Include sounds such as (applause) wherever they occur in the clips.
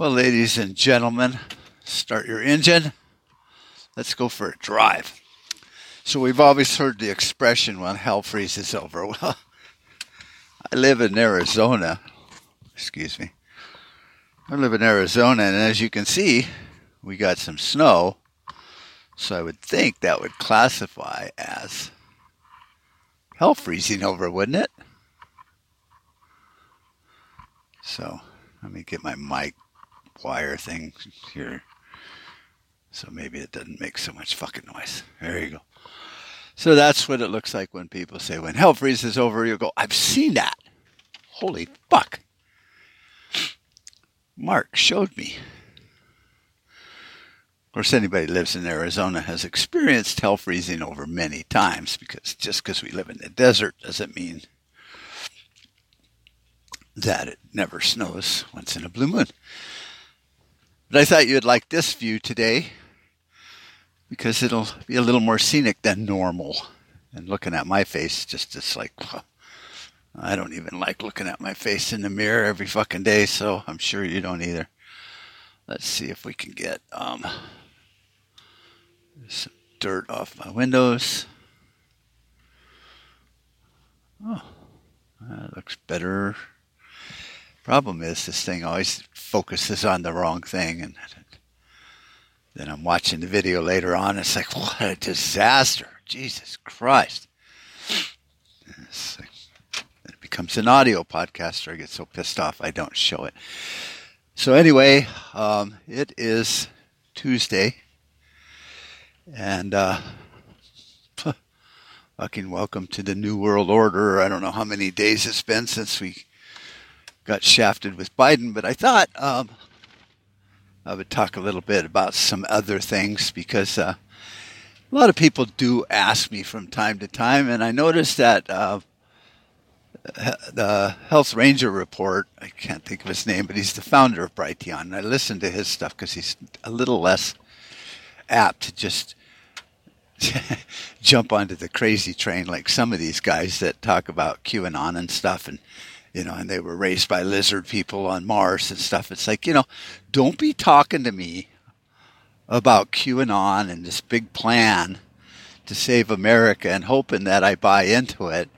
Well, ladies and gentlemen, start your engine. Let's go for a drive. So, we've always heard the expression when hell freezes over. (laughs) Well, I live in Arizona. Excuse me. I live in Arizona, and as you can see, we got some snow. So, I would think that would classify as hell freezing over, wouldn't it? So, let me get my mic wire thing here. So maybe it doesn't make so much fucking noise. There you go. So that's what it looks like when people say, when hell freezes over, you go, I've seen that. Holy fuck. Mark showed me. Of course, anybody who lives in Arizona has experienced hell freezing over many times because just because we live in the desert doesn't mean that it never snows once in a blue moon. But I thought you'd like this view today because it'll be a little more scenic than normal. And looking at my face, just it's like, I don't even like looking at my face in the mirror every fucking day, so I'm sure you don't either. Let's see if we can get um, some dirt off my windows. Oh, that looks better. Problem is, this thing always focuses on the wrong thing, and then I'm watching the video later on. It's like, (laughs) what a disaster! Jesus Christ! Like, it becomes an audio podcast, or I get so pissed off I don't show it. So anyway, um, it is Tuesday, and uh, (laughs) fucking welcome to the new world order. I don't know how many days it's been since we got shafted with Biden, but I thought um, I would talk a little bit about some other things because uh, a lot of people do ask me from time to time, and I noticed that uh, the Health Ranger report, I can't think of his name, but he's the founder of Brighteon. And I listen to his stuff because he's a little less apt to just (laughs) jump onto the crazy train like some of these guys that talk about QAnon and stuff and you know, and they were raised by lizard people on Mars and stuff. It's like, you know, don't be talking to me about QAnon and this big plan to save America and hoping that I buy into it.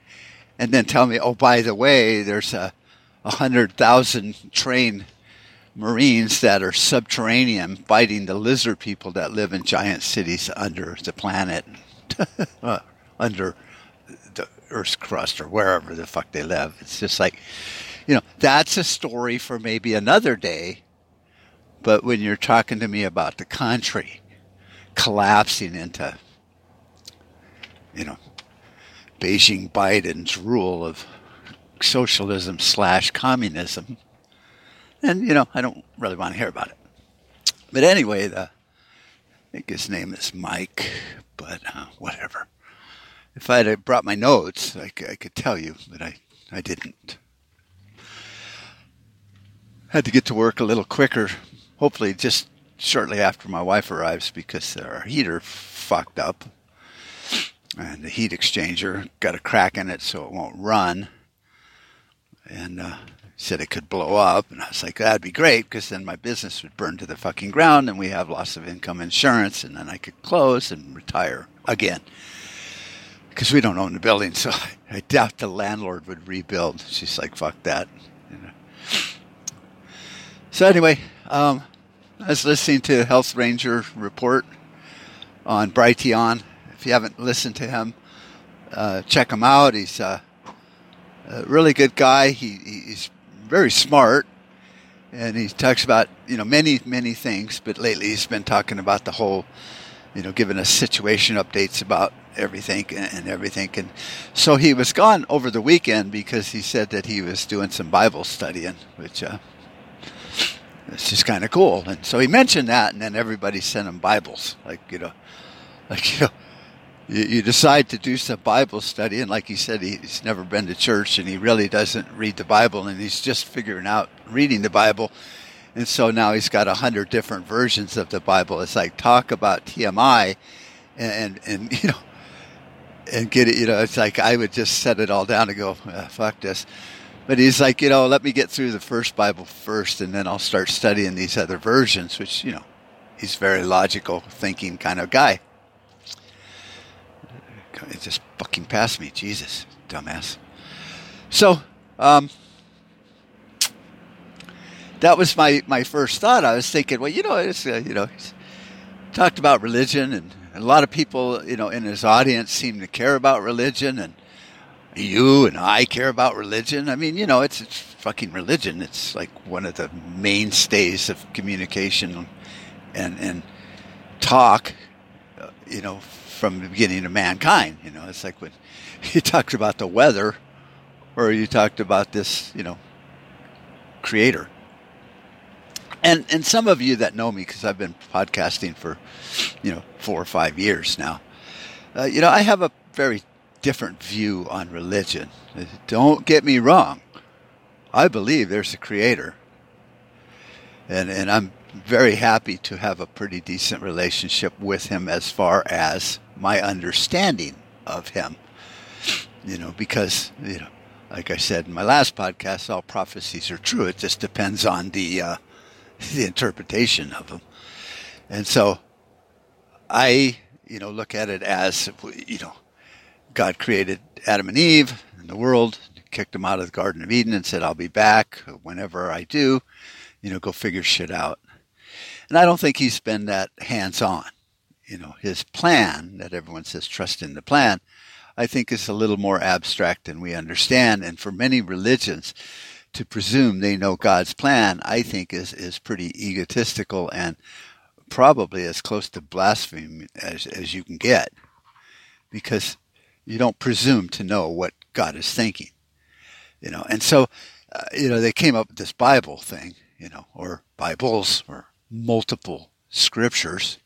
And then tell me, oh, by the way, there's a, a hundred thousand trained Marines that are subterranean fighting the lizard people that live in giant cities under the planet, (laughs) under Earth's crust or wherever the fuck they live. It's just like, you know, that's a story for maybe another day. But when you're talking to me about the country collapsing into, you know, Beijing Biden's rule of socialism slash communism, and you know, I don't really want to hear about it. But anyway, the I think his name is Mike, but uh, whatever. If I had brought my notes, I, I could tell you, but I, I didn't. Had to get to work a little quicker, hopefully just shortly after my wife arrives because our heater fucked up and the heat exchanger got a crack in it so it won't run. And uh, said it could blow up, and I was like, that'd be great because then my business would burn to the fucking ground, and we have loss of income insurance, and then I could close and retire again because we don't own the building, so I doubt the landlord would rebuild. She's like, fuck that. You know. So anyway, um, I was listening to Health Ranger report on Brighteon. If you haven't listened to him, uh, check him out. He's uh, a really good guy. He, he's very smart, and he talks about you know many many things. But lately, he's been talking about the whole, you know, giving us situation updates about everything and everything. And so he was gone over the weekend because he said that he was doing some Bible studying, which uh, is just kind of cool. And so he mentioned that, and then everybody sent him Bibles, like you know, (laughs) like you know. You decide to do some Bible study, and like he said, he's never been to church, and he really doesn't read the Bible, and he's just figuring out reading the Bible. And so now he's got a hundred different versions of the Bible. It's like talk about TMI, and, and, and (laughs) you know and get it. You know, it's like I would just set it all down and go, ah, fuck this. but he's like, you know, let me get through the first Bible first, and then I'll start studying these other versions, which, you know, he's very logical thinking kind of guy. It's just fucking past me, Jesus, dumbass. So, um, that was my, my first thought. I was thinking, well, you know, it's, uh, you know, talked about religion, and a lot of people, you know, in his audience seem to care about religion, and you and I care about religion. I mean, you know, it's, it's fucking religion. It's like one of the mainstays of communication and and talk. You know, from the beginning of mankind. You know, it's like when (laughs) you talked about the weather, or you talked about this, you know, creator. And and some of you that know me because I've been podcasting for, you know, four or five years now. Uh, you know, I have a very different view on religion. Don't get me wrong. I believe there's a creator. And, and I'm very happy to have a pretty decent relationship with him as far as my understanding of him. You know, because, you know, like I said in my last podcast, all prophecies are true. It just depends on the, uh, (laughs) the interpretation of them. And so I, you know, look at it as, you know, God created Adam and Eve and the world, kicked them out of the Garden of Eden and said, I'll be back whenever I do. You know, go figure shit out. And I don't think he's been that hands on. You know, his plan that everyone says trust in the plan, I think is a little more abstract than we understand. And for many religions, to presume they know God's plan, I think is, is pretty egotistical and probably as close to blasphemy as, as you can get. Because you don't presume to know what God is thinking, you know. And so, uh, you know, they came up with this Bible thing, you know, or Bibles or multiple scriptures,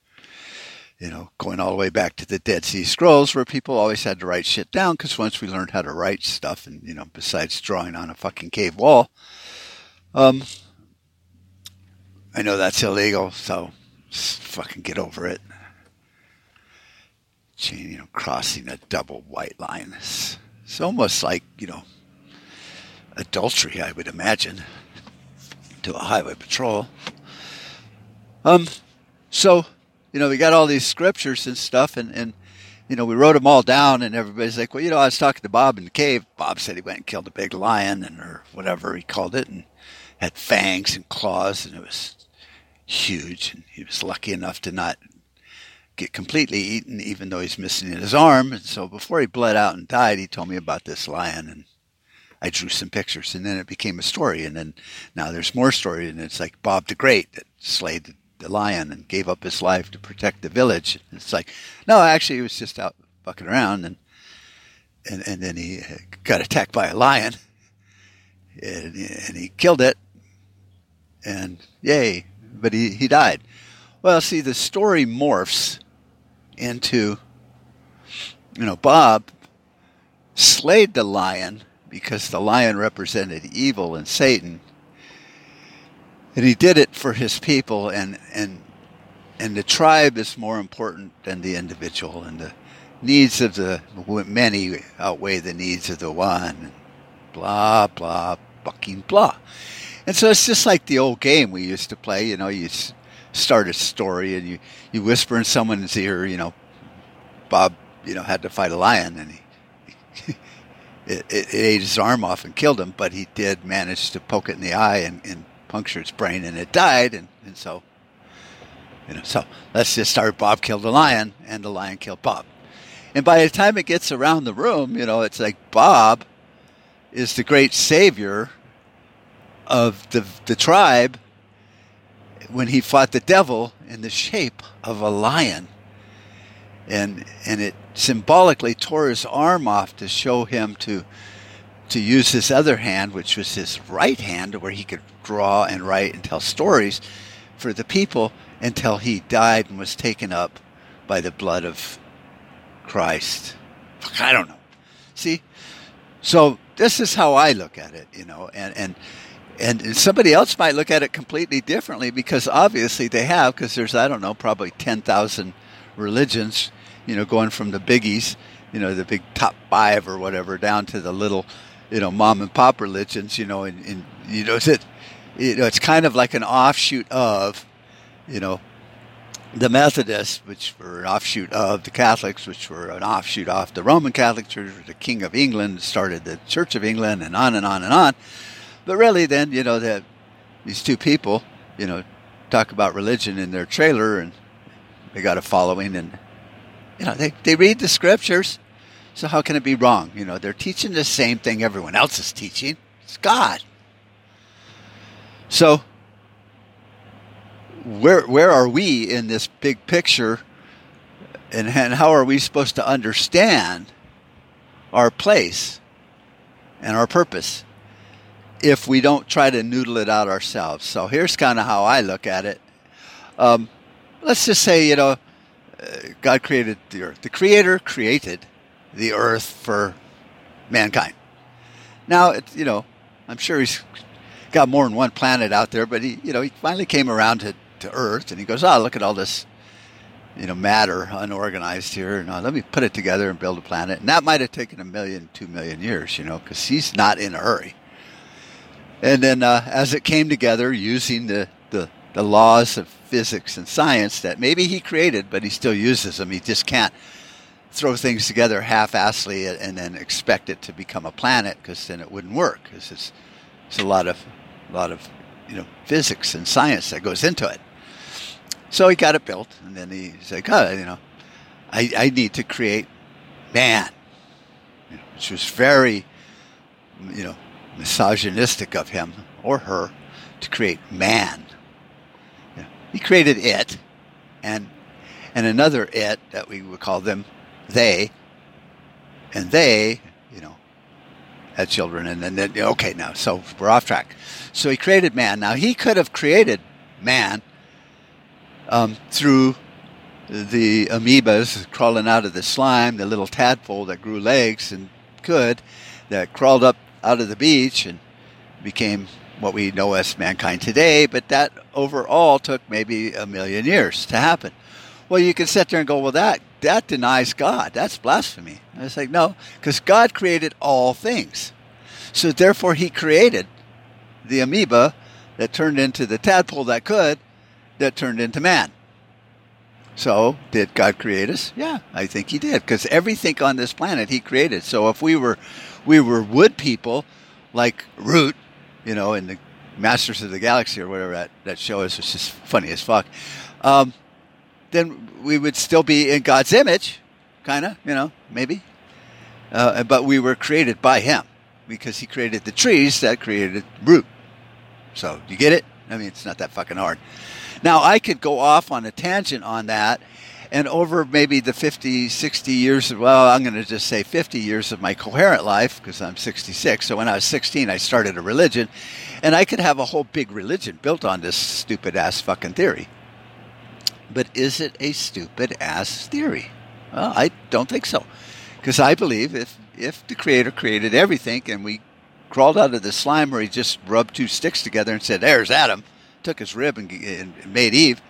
you know, going all the way back to the Dead Sea Scrolls, where people always had to write shit down because once we learned how to write stuff, and you know, besides drawing on a fucking cave wall, um, I know that's illegal, so fucking get over it you know, crossing a double white line. It's, it's almost like, you know, adultery, I would imagine, to a highway patrol. Um, so, you know, we got all these scriptures and stuff, and, and you know, we wrote them all down, and everybody's like, well, you know, I was talking to Bob in the cave. Bob said he went and killed a big lion, and or whatever he called it, and had fangs and claws, and it was huge, and he was lucky enough to not get completely eaten, even though he's missing his arm. And so before he bled out and died, he told me about this lion, and I drew some pictures, and then it became a story. And then now there's more story, and it's like Bob the Great that slayed the lion and gave up his life to protect the village. And it's like, no, actually, he was just out fucking around, and and and then he got attacked by a lion, and, and he killed it, and yay! But he he died. Well, see, the story morphs into, you know, Bob slayed the lion because the lion represented evil and Satan. And he did it for his people and, and and the tribe is more important than the individual and the needs of the many outweigh the needs of the one blah blah fucking blah. And so it's just like the old game we used to play you know you start a story and you, you whisper in someone's ear, you know, Bob, you know, had to fight a lion and he, (laughs) it, it, ate his arm off and killed him, but he did manage to poke it in the eye and, and puncture its brain and it died. And, and so, you know, so let's just start Bob killed the lion and the lion killed Bob. And by the time it gets around the room, you know, it's like Bob is the great savior of the, the tribe when he fought the devil in the shape of a lion. And, and it symbolically tore his arm off to show him to, to use his other hand, which was his right hand, where he could draw and write and tell stories for the people until he died and was taken up by the blood of Christ. I don't know. See? So this is how I look at it, you know, and, and and somebody else might look at it completely differently because obviously they have because there's i don't know probably 10,000 religions you know going from the biggies you know the big top 5 or whatever down to the little you know, mom and pop religions, you know, and, and you know, (laughs) it, you know, it's kind of like an offshoot of, you know, the Methodists, which were an offshoot of the Catholics, which were an offshoot of the Roman Catholic Church, the King of England started the Church of England, and on and on and on. But really, then you know that these two people, you know, talk about religion in their trailer, and they got a following, and you know they they read the scriptures. So how can it be wrong? You know, they're teaching the same thing everyone else is teaching. It's God. So where where are we in this big picture and, and how are we supposed to understand our place and our purpose if we don't try to noodle it out ourselves so here's kind of how i look at it um, let's just say you know uh, god created the earth the creator created the earth for mankind now it, you know i'm sure he's got more than one planet out there but he you know he finally came around to to Earth, and he goes, "Oh, look at all this, you know, matter unorganized here. Let me put it together and build a planet." And that might have taken a million, two million years, you know, because he's not in a hurry. And then uh, as it came together, using the, the the laws of physics and science that maybe he created, but he still uses them. He just can't throw things together half-assedly and then expect it to become a planet because then it wouldn't work. Because it's, it's a lot of a lot of you know physics and science that goes into it. So he got it built, and then he's like, oh, you know, I, I need to create man, you know, which was very, you know, misogynistic of him or her to create man. You know, he created it, and and another it that we would call them they, and they, you know, had children, and then okay, now so we're off track. So he created man. Now he could have created man um, through the amoebas crawling out of the slime, the little tadpole that grew legs and could, that crawled up out of the beach and became what we know as mankind today, but that overall took maybe a million years to happen. Well, you can sit there and go, well, that, that denies God. That's blasphemy. And it's like, no, because God created all things. So therefore, He created the amoeba that turned into the tadpole that could, that turned into man. So, did God create us? Yeah, I think He did, because everything on this planet He created. So, if we were, we were wood people, like Root, you know, in the Masters of the Galaxy or whatever that, that show is, which is funny as fuck, um, then we would still be in God's image, kind of, you know, maybe. Uh, but we were created by Him, because He created the trees that created Root. So, you get it? I mean, it's not that fucking hard. Now, I could go off on a tangent on that, and over maybe the 50, 60 years, well, I'm going to just say 50 years of my coherent life, because I'm 66. So when I was 16, I started a religion, and I could have a whole big religion built on this stupid ass fucking theory. But is it a stupid ass theory? Well, I don't think so. Because I believe if, if the Creator created everything and we crawled out of the slime where he just rubbed two sticks together and said, There's Adam took his rib and, and made Eve.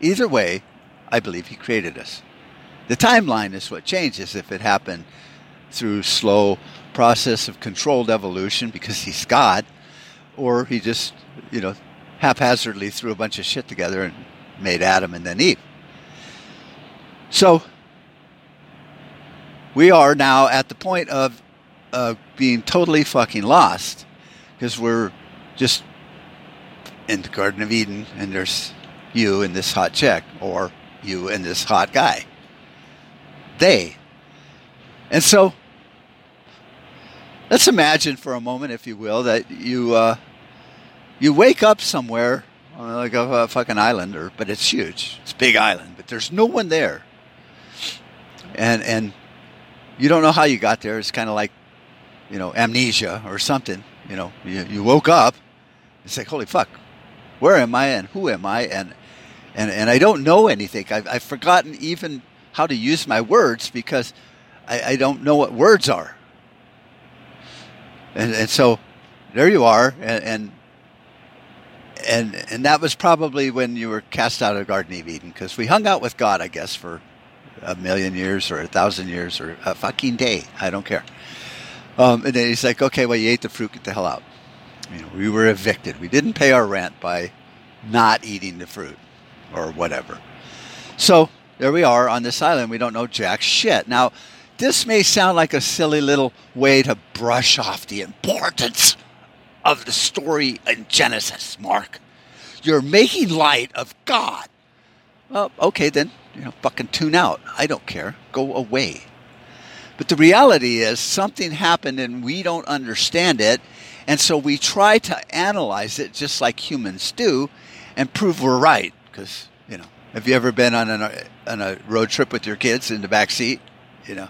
Either way, I believe he created us. The timeline is what changes if it happened through slow process of controlled evolution because he's God, or he just, you know, haphazardly threw a bunch of shit together and made Adam and then Eve. So we are now at the point of uh, being totally fucking lost because we're just in the Garden of Eden, and there's you and this hot chick, or you and this hot guy. They. And so, let's imagine for a moment, if you will, that you uh, you wake up somewhere, like a, a fucking island, or but it's huge, it's big island, but there's no one there, and and you don't know how you got there. It's kind of like, you know, amnesia or something. You know, you, you woke up. It's like, holy fuck, where am I and who am I and and and I don't know anything. I've, I've forgotten even how to use my words because I, I don't know what words are. And and so there you are, and, and and and that was probably when you were cast out of Garden of Eden because we hung out with God, I guess, for a million years or a thousand years or a fucking day. I don't care. Um, and then he's like, okay, well, you ate the fruit, get the hell out. You know, we were evicted. We didn't pay our rent by not eating the fruit or whatever. So there we are on this island. We don't know jack shit. Now, this may sound like a silly little way to brush off the importance of the story in Genesis, Mark. You're making light of God. Well, okay, then, you know, fucking tune out. I don't care. Go away. But the reality is something happened and we don't understand it. And so we try to analyze it just like humans do and prove we're right. Because, you know, have you ever been on, an, uh, on a road trip with your kids in the back seat? You know,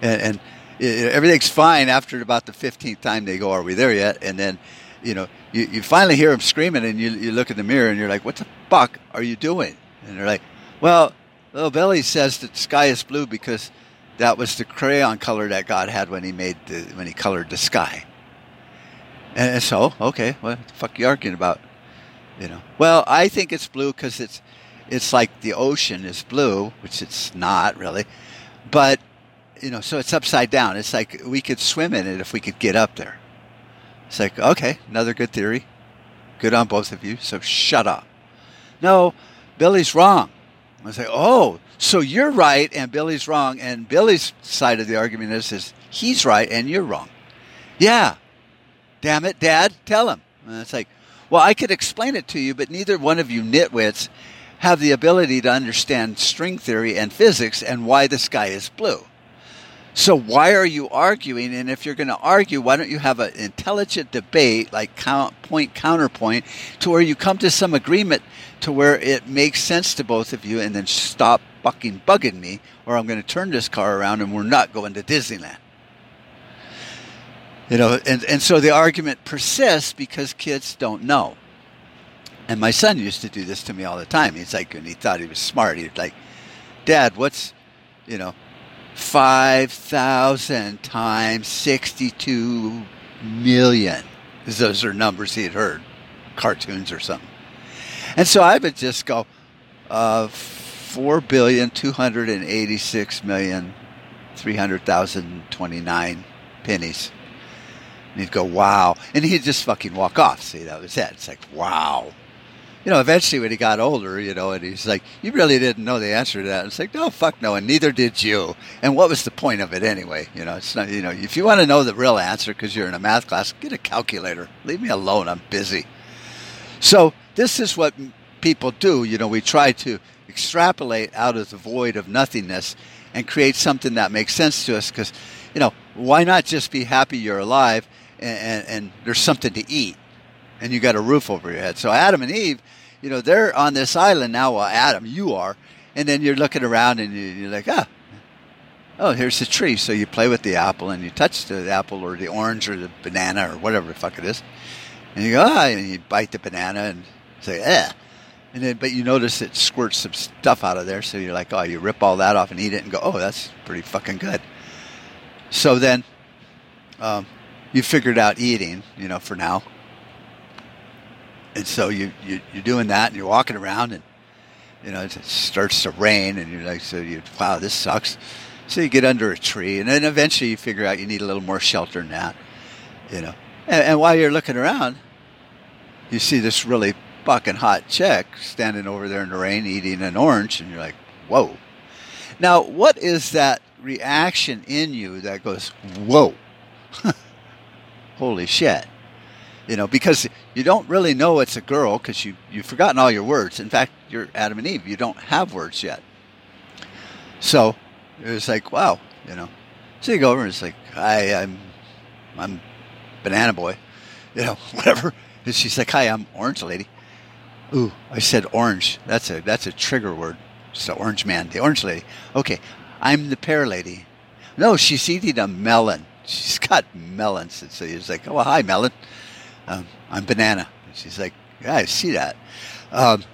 and, and everything's fine after about the 15th time they go, Are we there yet? And then, you know, you, you finally hear them screaming and you, you look in the mirror and you're like, What the fuck are you doing? And they're like, Well, little Billy says that the sky is blue because that was the crayon color that God had when he made the, when he colored the sky. And so, okay, what the fuck are you arguing about? You know, well, I think it's blue because it's it's like the ocean is blue, which it's not really, but you know, so it's upside down. It's like we could swim in it if we could get up there. It's like, okay, another good theory. Good on both of you. So shut up. No, Billy's wrong. I say, oh, so you're right and Billy's wrong. And Billy's side of the argument is, is he's right and you're wrong. Yeah. Damn it, Dad, tell him. And it's like, well, I could explain it to you, but neither one of you nitwits have the ability to understand string theory and physics and why the sky is blue. So why are you arguing? And if you're going to argue, why don't you have an intelligent debate, like count, point counterpoint, to where you come to some agreement to where it makes sense to both of you, and then stop fucking bugging me, or I'm going to turn this car around and we're not going to Disneyland. You know, and, and so the argument persists because kids don't know. And my son used to do this to me all the time. He's like, and he thought he was smart. He's like, Dad, what's, you know, 5,000 times 62 million. Those are numbers he had heard, cartoons or something. And so I would just go, uh, 4 billion 286 million 300,029 pennies. And he'd go, wow. And he'd just fucking walk off. See, that was it. It's like, wow you know, eventually when he got older, you know, and he's like, you really didn't know the answer to that. It's like, no, fuck no, and neither did you. And what was the point of it anyway? You know, it's not, you know, if you want to know the real answer because you're in a math class, get a calculator. Leave me alone. I'm busy. So this is what people do. You know, we try to extrapolate out of the void of nothingness and create something that makes sense to us because, you know, why not just be happy you're alive and, and, and there's something to eat? And you got a roof over your head. So Adam and Eve, you know, they're on this island now. Well, Adam, you are, and then you're looking around and you're like, ah, oh, here's the tree. So you play with the apple and you touch the apple or the orange or the banana or whatever the fuck it is, and you go, ah, and you bite the banana and say, eh. And then, but you notice it squirts some stuff out of there, so you're like, oh, you rip all that off and eat it, and go, oh, that's pretty fucking good. So then, um, you figured out eating, you know, for now, and so you, you you're doing that, and you're walking around, and you know it starts to rain, and you're like, so you wow, this sucks. So you get under a tree, and then eventually you figure out you need a little more shelter than that, you know. And, and while you're looking around, you see this really fucking hot chick standing over there in the rain eating an orange, and you're like, whoa. Now, what is that reaction in you that goes, whoa? (laughs) Holy shit you know, because you don't really know it's a girl because you, you've forgotten all your words. In fact, you're Adam and Eve. You don't have words yet. So it was like, wow, you know. So you go over and it's like, hi, I'm, I'm Banana Boy, (laughs) you know, (laughs) whatever. And she's like, hi, I'm Orange Lady. Ooh, I said orange. That's a that's a trigger word. So orange man, the orange lady. Okay, I'm the pear lady. No, she's eating a melon. She's (laughs) got melons. And so he's like, oh, hi, melon um, I'm banana. And she's like, yeah, I see that. Um,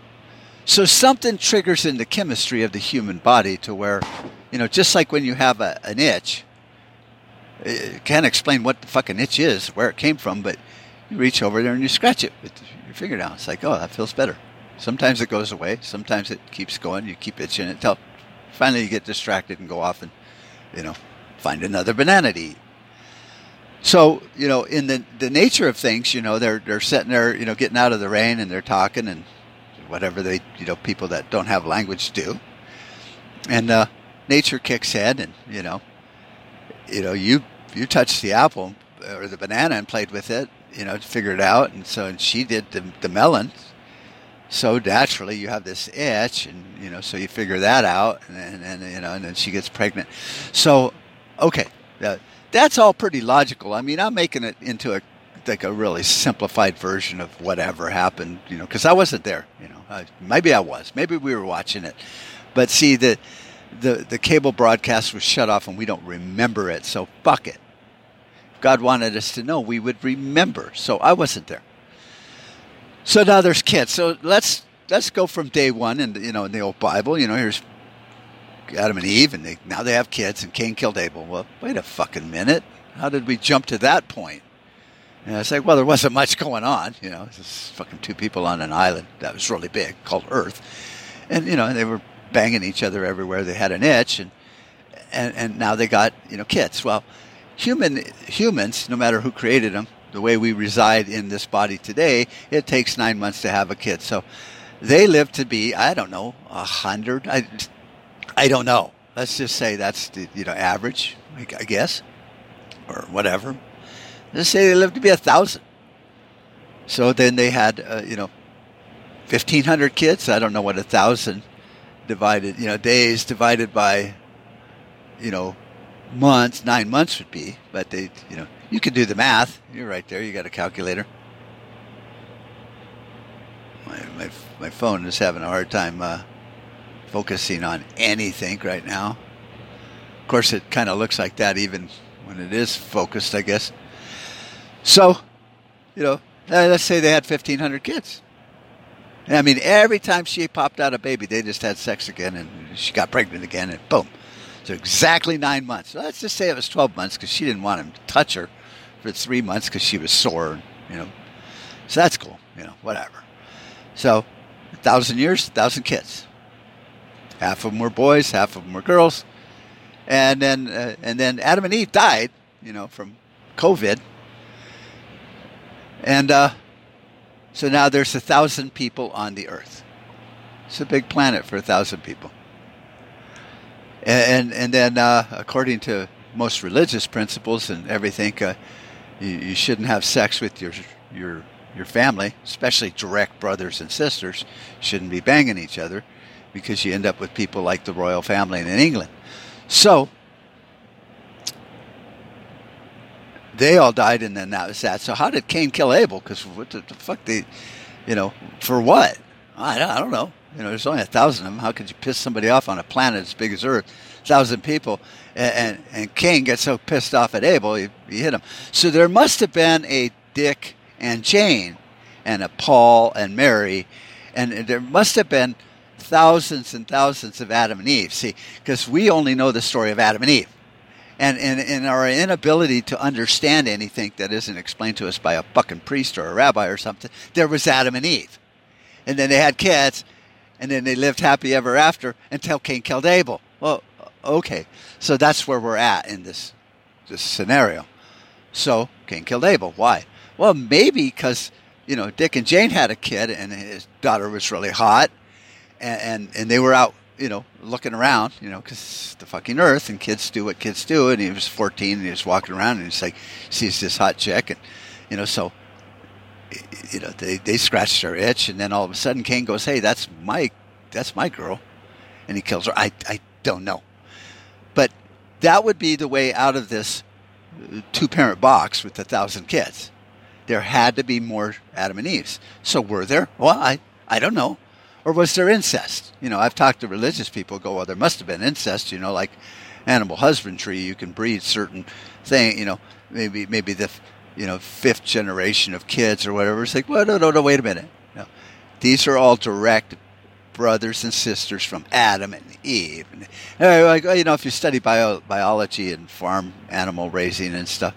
so something triggers in the chemistry of the human body to where, you know, just like when you have a, an itch, it can't explain what the fucking itch is, where it came from, but you reach over there and you scratch it with your finger fingernail. It's like, oh, that feels better. Sometimes it goes away. Sometimes it keeps going. You keep itching it till finally you get distracted and go off and, you know, find another banana to eat. So you know, in the the nature of things, you know, they're they're sitting there, you know, getting out of the rain and they're talking and whatever they, you know, people that don't have language do, and uh, nature kicks in, and you know, you know, you you touched the apple or the banana and played with it, you know, to figure it out, and so and she did the, the melon. So naturally, you have this itch, and you know, so you figure that out, and and, and you know, and then she gets pregnant. So, okay, uh, that's all pretty logical. I mean, I'm making it into a like a really simplified version of whatever happened, you know, because I wasn't there. You know, I, maybe I was, maybe we were watching it, but see the the the cable broadcast was shut off and we don't remember it. So fuck it. God wanted us to know we would remember. So I wasn't there. So now there's kids. So let's let's go from day one and you know in the old Bible. You know, here's Adam and Eve, and they, now they have kids, and Cain killed Abel. Well, wait a fucking minute. How did we jump to that point? And I say, well, there wasn't much going on. You know, it's just fucking two people on an island that was really big called Earth, and you know they were banging each other everywhere. They had an itch, and and and now they got you know kids. Well, human humans, no matter who created them, the way we reside in this body today, it takes nine months to have a kid. So they live to be I don't know a hundred. I don't know. Let's just say that's the you know average, I guess, or whatever. Let's say they lived to be a thousand. So then they had uh, you know fifteen hundred kids. I don't know what a thousand divided you know days divided by you know months nine months would be. But they you know you can do the math. You're right there. You got a calculator. My my my phone is having a hard time. Uh, focusing on anything right now. Of course, it kind of looks like that even when it is focused, I guess. So, you know, uh, let's say they had 1,500 kids. I mean, every time she popped out a baby, they just had sex again and she got pregnant again and boom. So exactly nine months. Let's just say it was 12 months because she didn't want him to touch her for three months because she was sore, you know. So that's cool, you know, whatever. So, a thousand years, a thousand kids. Half of them were boys, half of them were girls, and then uh, and then Adam and Eve died, you know, from COVID, and uh, so now there's a thousand people on the Earth. It's a big planet for a thousand people, and and, and then uh, according to most religious principles and everything, uh, you, you shouldn't have sex with your your your family, especially direct brothers and sisters. shouldn't be banging each other because you end up with people like the royal family in England. So they all died, and then that was that. So how did Cain kill Abel? Because what the, the, fuck? They, you know, for what? I don't, I don't know. You know, there's only a thousand of them. How could you piss somebody off on a planet as big as Earth? Thousand people, and and, and Cain gets so pissed off at Abel, he, he hit him. So there must have been a Dick and Jane, and a Paul and Mary, and there must have been thousands and thousands of Adam and Eve. See, because we only know the story of Adam and Eve. And, and, and our inability to understand anything that isn't explained to us by a fucking priest or a rabbi or something, there was Adam and Eve. And then they had kids, and then they lived happy ever after until Cain killed Abel. Well, okay. So that's where we're at in this, this scenario. So Cain killed Abel. Why? Well, maybe because, you know, Dick and Jane had a kid and his daughter was really hot and, and, and they were out, you know, looking around, you know, because the fucking Earth and kids do what kids do. And he was 14 and he was walking around and he's like, sees this hot chick. And, you know, so, you know, they, they scratched their itch. And then all of a sudden Cain goes, hey, that's my, that's my girl. And he kills her. I, I don't know. But that would be the way out of this uh, two parent box with a thousand kids. There had to be more Adam and Eves. So were there? Well, I, I don't know or was there incest? You know, I've talked to religious people go, well, there must have been incest. You know, like animal husbandry, you can breed certain thing. You know, maybe maybe the you know fifth generation of kids or whatever. It's like, well, no, no, no, wait a minute. No. These are all direct brothers and sisters from Adam and Eve. And, uh, like, you know, if you study bio, biology and farm animal raising and stuff,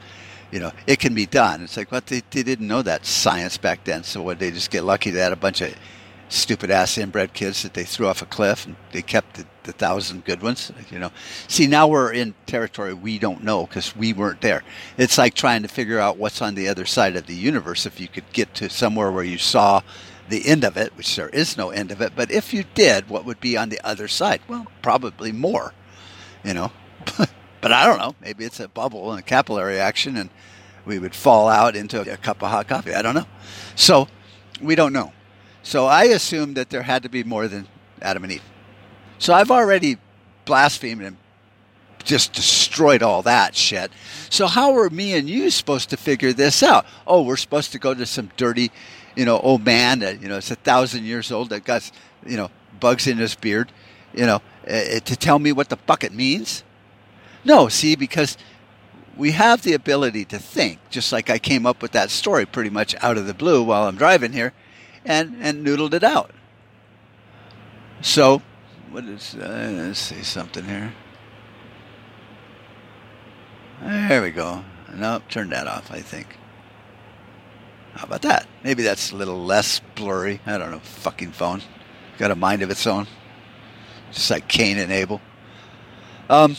you know, it can be done. It's like, well, they, they didn't know that science back then. So what they just get lucky they had a bunch of stupid ass inbred kids that they threw off a cliff and they kept the, the thousand good ones. You know, see now we're in territory we don't know because we weren't there. It's like trying to figure out what's on the other side of the universe. If you could get to somewhere where you saw the end of it, which there is no end of it, but if you did, what would be on the other side? Well, probably more. You know, (laughs) but I don't know. Maybe it's a bubble and a capillary action, and we would fall out into a cup of hot coffee. I don't know. So we don't know. So I assumed that there had to be more than Adam and Eve. So I've already blasphemed and just destroyed all that shit. So how are me and you supposed to figure this out? Oh, we're supposed to go to some dirty, you know, old man that you know it's a thousand years old that got you know bugs in his beard, you know, uh, to tell me what the fuck it means. No, see, because we have the ability to think, just like I came up with that story pretty much out of the blue while I'm driving here and, and noodled it out. So, what is, uh, let's see something here. There we go. Nope, turn that off, I think. How about that? Maybe that's a little less blurry. I don't know. Fucking phone. Got a mind of its own. Just like Cain and Abel. Um,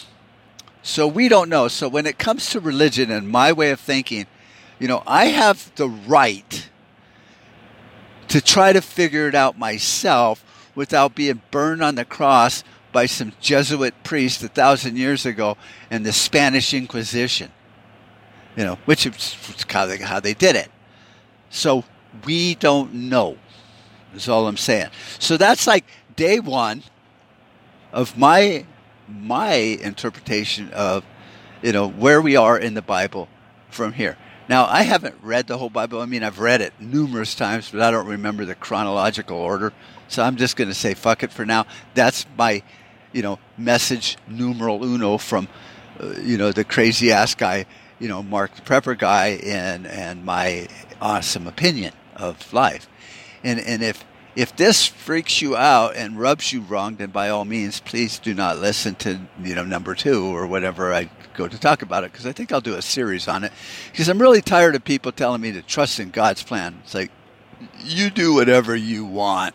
so we don't know. So when it comes to religion and my way of thinking, you know, I have the right to try to figure it out myself without being burned on the cross by some Jesuit priest a thousand years ago and the Spanish Inquisition. You know, which is how they, how they did it. So we don't know, is all I'm saying. So that's like day one of my my interpretation of you know where we are in the Bible from here. Now, I haven't read the whole Bible. I mean, I've read it numerous times, but I don't remember the chronological order. So I'm just going to say fuck it for now. That's my, you know, message numeral uno from, uh, you know, the crazy ass guy, you know, Mark the Prepper guy, and and my awesome opinion of life. And and if if this freaks you out and rubs you wrong, then by all means, please do not listen to you know number two or whatever I go to talk about it because I think I'll do a series on it because I'm really tired of people telling me to trust in God's plan. It's like you do whatever you want,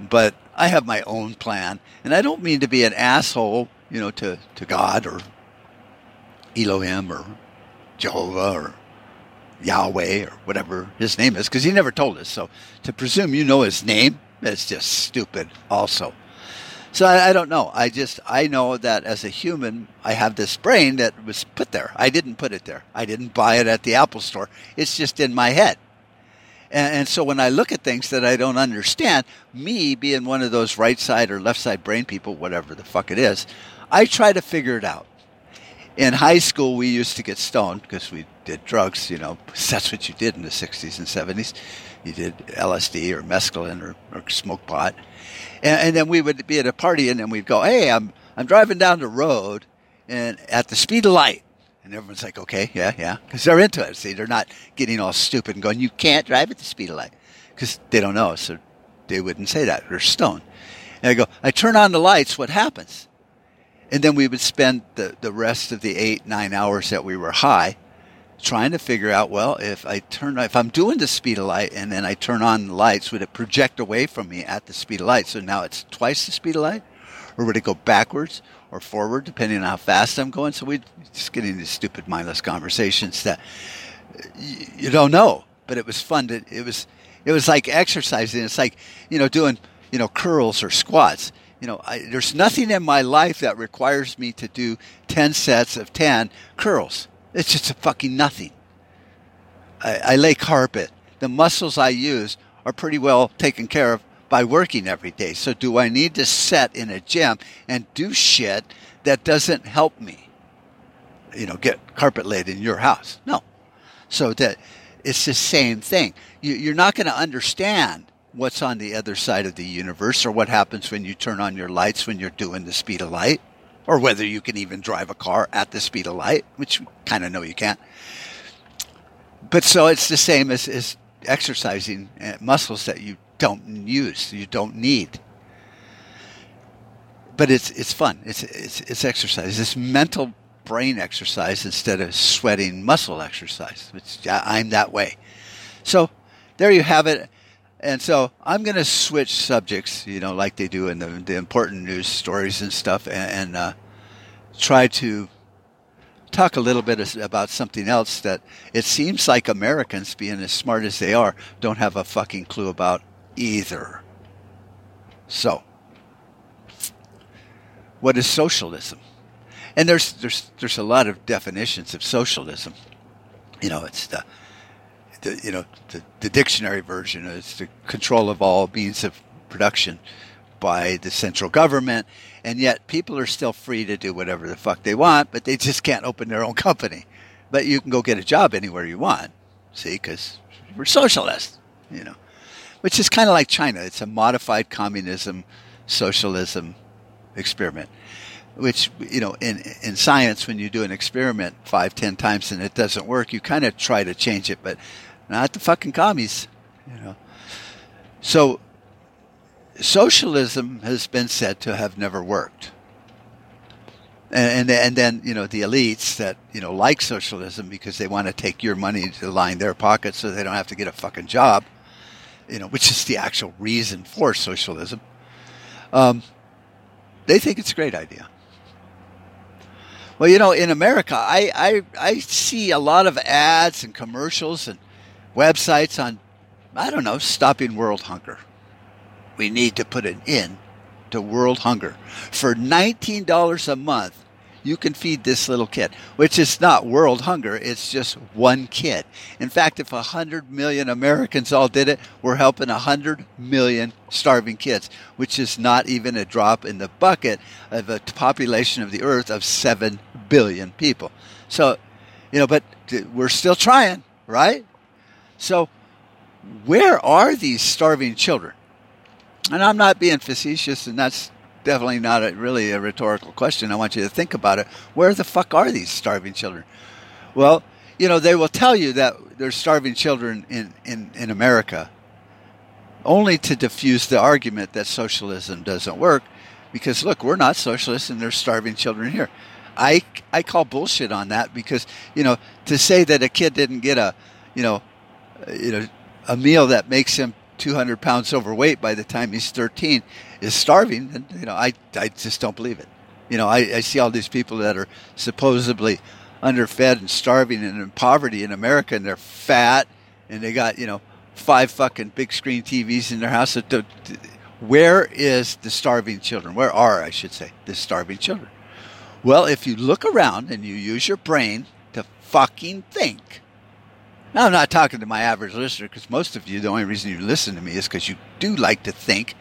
but I have my own plan, and I don't mean to be an asshole, you know, to to God or Elohim or Jehovah or Yahweh or whatever his name is, because he never told us. So to presume you know his name is just stupid, also. So I, I, don't know. I just I know that as a human, I have this brain that was put there. I didn't put it there. I didn't buy it at the Apple Store. It's just in my head. And, and so when I look at things that I don't understand, me being one of those right side or left side brain people, whatever the fuck it is, I try to figure it out in high school, we used to get stoned because we did drugs. You know, that's what you did in the '60s and '70s. You did LSD or mescaline or, or smoke pot, and, and, then we would be at a party and then we'd go, "Hey, I'm I'm driving down the road, and at the speed of light." And everyone's like, "Okay, yeah, yeah," because they're into it. See, they're not getting all stupid and going, "You can't drive at the speed of light," because they don't know, so they wouldn't say that. They're stoned. And I go, I turn on the lights. What happens? And then we would spend the, the rest of the eight, nine hours that we were high trying to figure out, well, if I turn, if I'm doing the speed of light and then I turn on the lights, would it project away from me at the speed of light? So now it's twice the speed of light? Or would it go backwards or forward, depending on how fast I'm going? So we're just getting these stupid, mindless conversations that you, you don't know. But it was fun to, it was, it was like exercising. It's like, you know, doing, you know, curls or squats you know, I, there's nothing in my life that requires me to do 10 sets of 10 curls. It's just a fucking nothing. I, I lay carpet. The muscles I use are pretty well taken care of by working every day. So do I need to set in a gym and do shit that doesn't help me? You know, get carpet laid in your house. No. So that it's the same thing. You, you're not going to understand what's on the other side of the universe or what happens when you turn on your lights when you're doing the speed of light or whether you can even drive a car at the speed of light, which kind of know you can't. But so it's the same as, as exercising uh, muscles that you don't use, you don't need. But it's it's fun. It's it's it's exercise. It's mental brain exercise instead of sweating muscle exercise. Which I'm that way. So there you have it And so I'm going to switch subjects, you know, like they do in the, the important news stories and stuff, and, and uh, try to talk a little bit about something else that it seems like Americans, being as smart as they are, don't have a fucking clue about either. So, what is socialism? And there's there's there's a lot of definitions of socialism. You know, it's the, the you know the, the dictionary version is the control of all means of production by the central government, and yet people are still free to do whatever the fuck they want, but they just can't open their own company. But you can go get a job anywhere you want, see, because we're socialists, you know, which is kind of like China. It's a modified communism, socialism experiment. Which you know, in in science, when you do an experiment five, ten times and it doesn't work, you kind of try to change it, but not the fucking commies, you know. So socialism has been said to have never worked. And, and, and then you know the elites that you know like socialism because they want to take your money to line their pockets so they don't have to get a fucking job, you know, which is the actual reason for socialism. Um, they think it's a great idea. Well, you know, in America, I, I I see a lot of ads and commercials and websites on, I don't know, stopping world hunger we need to put an end to world hunger. For $19 a month, you can feed this little kid, which is not world hunger, it's just one kid. In fact, if 100 million Americans all did it, we're helping 100 million starving kids, which is not even a drop in the bucket of a population of the earth of 7 billion people. So, you know, but we're still trying, right? So, where are these starving children? and I'm not being facetious, and that's definitely not a, really a rhetorical question. I want you to think about it. Where the fuck are these starving children? Well, you know, they will tell you that there's starving children in, in, in America only to diffuse the argument that socialism doesn't work because, look, we're not socialists and there's starving children here. I, I call bullshit on that because, you know, to say that a kid didn't get a, you know, you know, a meal that makes him 200 pounds overweight by the time he's 13 is starving, and you know, I, I just don't believe it. You know, I, I see all these people that are supposedly underfed and starving and in poverty in America, and they're fat, and they got you know five fucking big screen TVs in their house. Where is the starving children? Where are, I should say, the starving children? Well, if you look around and you use your brain to fucking think, now, I'm not talking to my average listener because most of you, the only reason you listen to me is because you do like to think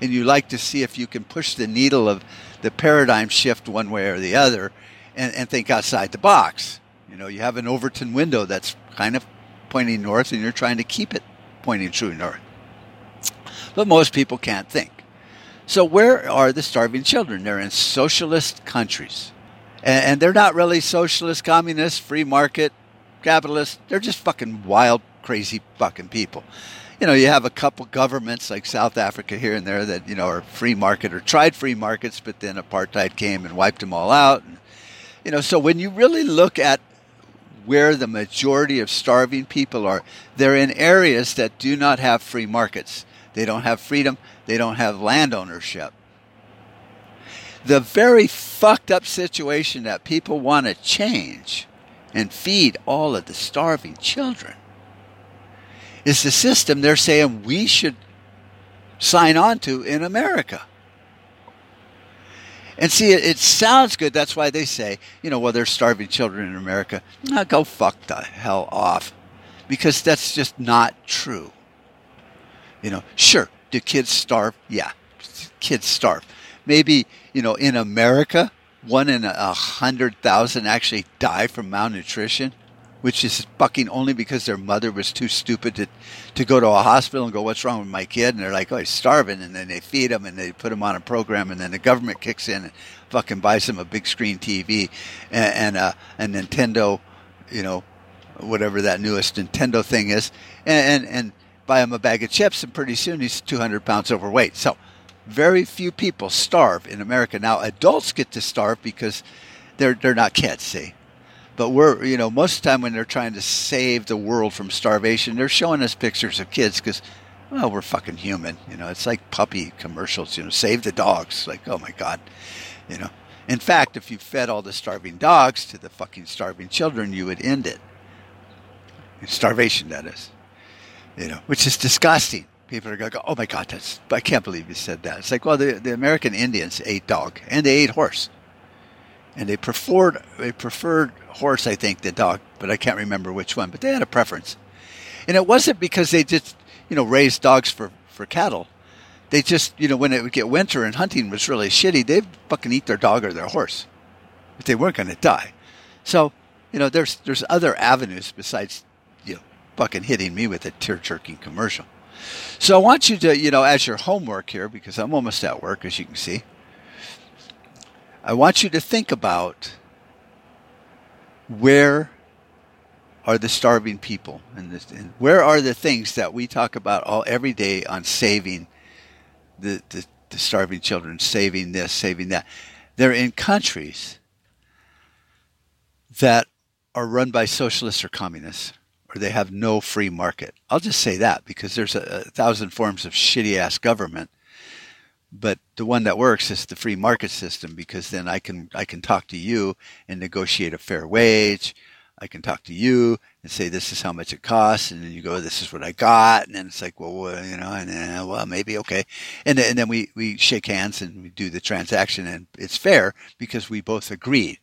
and you like to see if you can push the needle of the paradigm shift one way or the other and, and think outside the box. You know, you have an Overton window that's kind of pointing north and you're trying to keep it pointing true north. But most people can't think. So, where are the starving children? They're in socialist countries. And, and they're not really socialist, communist, free market, capitalists, they're just fucking wild, crazy fucking people. You know, you have a couple governments like South Africa here and there that, you know, are free market or tried free markets, but then apartheid came and wiped them all out. And, you know, so when you really look at where the majority of starving people are, they're in areas that do not have free markets. They don't have freedom, they don't have land ownership. The very fucked up situation that people want to change and feed all of the starving children is the system they're saying we should sign on to in America. And see, it, it, sounds good. That's why they say, you know, well, there's starving children in America. Now go fuck the hell off. Because that's just not true. You know, sure, do kids starve? Yeah, kids starve. Maybe, you know, in America, one in a hundred thousand actually die from malnutrition, which is fucking only because their mother was too stupid to, to go to a hospital and go, "What's wrong with my kid?" And they're like, "Oh, he's starving," and then they feed him and they put him on a program, and then the government kicks in and fucking buys him a big screen TV and, and uh, a Nintendo, you know, whatever that newest Nintendo thing is, and, and and buy him a bag of chips, and pretty soon he's 200 pounds overweight. So very few people starve in America. Now, adults get to starve because they're, they're not kids, see? But we're, you know, most of the time when they're trying to save the world from starvation, they're showing us pictures of kids because well, we're fucking human. You know, it's like puppy commercials. You know, save the dogs. Like, oh my god, you know. In fact, if you fed all the starving dogs to the fucking starving children, you would end it. Starvation, that is. You know, which is disgusting. People are going to go, oh my God, that's, I can't believe you said that. It's like, well, the, the American Indians ate dog and they ate horse. And they preferred, they preferred horse, I think, than dog, but I can't remember which one. But they had a preference. And it wasn't because they just, you know, raised dogs for, for cattle they just, you know, when it would get winter and hunting was really shitty, they'd fucking eat their dog or their horse if they weren't going to die. So, you know, there's there's other avenues besides, you know, fucking hitting me with a tear jerking commercial. So I want you to, you know, as your homework here, because I'm almost at work, as you can see, I want you to think about where are the starving people and, where are the things that we talk about all every day on saving the, the, the starving children, saving this, saving that. They're in countries that are run by socialists or communists, or they have no free market. I'll just say that because there's a, a thousand forms of shitty ass government, but the one that works is the free market system because then I can I can talk to you and negotiate a fair wage. I can talk to you and say this is how much it costs, and then you go, this is what I got, and then it's like, well, well you know, and then, uh, well, maybe okay, and then, and then we we shake hands and we do the transaction, and it's fair because we both agreed.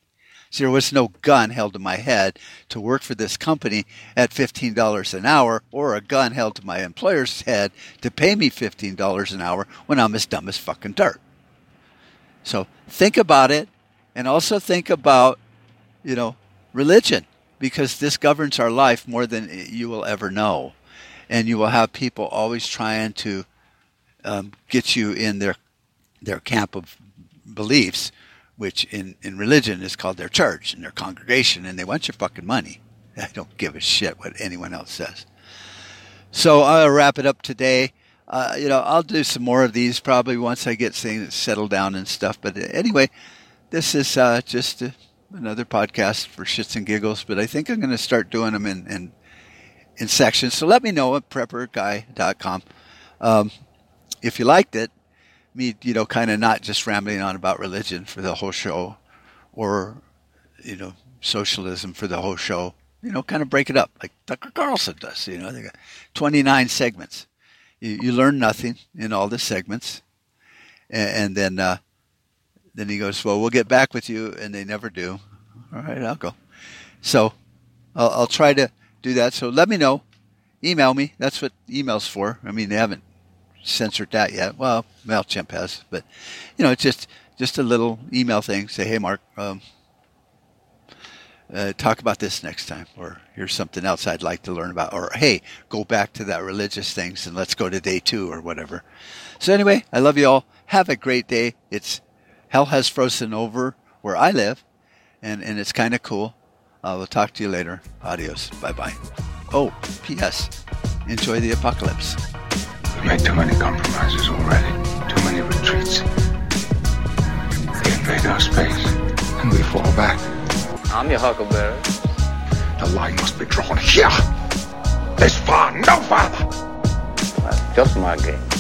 So there was no gun held to my head to work for this company at fifteen dollars an hour, or a gun held to my employer's head to pay me fifteen dollars an hour when I'm as dumb as fucking dirt. So think about it, and also think about, you know, religion because this governs our life more than you will ever know. And you will have people always trying to um, get you in their their camp of beliefs, which in, in religion is called their church and their congregation, and they want your fucking money. (laughs) I don't give a shit what anyone else says. So I'll wrap it up today. Uh, you know, I'll do some more of these probably once I get things settled down and stuff. But anyway, this is uh, just a another podcast for shits and giggles, but I think I'm going to start doing them in, in, in sections. So let me know at prepperguy.com. Um, if you liked it, me, you know, kind of not just rambling on about religion for the whole show or, you know, socialism for the whole show, you know, kind of break it up like Tucker Carlson does, you know, they got 29 segments. You, you learn nothing in all the segments. And, and then, uh, then he goes, well, we'll get back with you, and they never do. All right, I'll go. So I'll, I'll try to do that. So let me know. Email me. That's what email's for. I mean, they haven't censored that yet. Well, Mailchimp has, but you know, it's just just a little email thing. Say, hey, Mark, um, uh, talk about this next time, or here's something else I'd like to learn about, or hey, go back to that religious things and let's go to day two or whatever. So anyway, I love you all. Have a great day. It's hell has frozen over where I live, and, and it's kind of cool. We'll talk to you later. Adios. Bye bye. Oh, P.S. Enjoy the apocalypse. We made too many compromises already, too many retreats. They invade our space, and we fall back. I'm your huckleberry. The line must be drawn here. This far, no farther. That's just my game.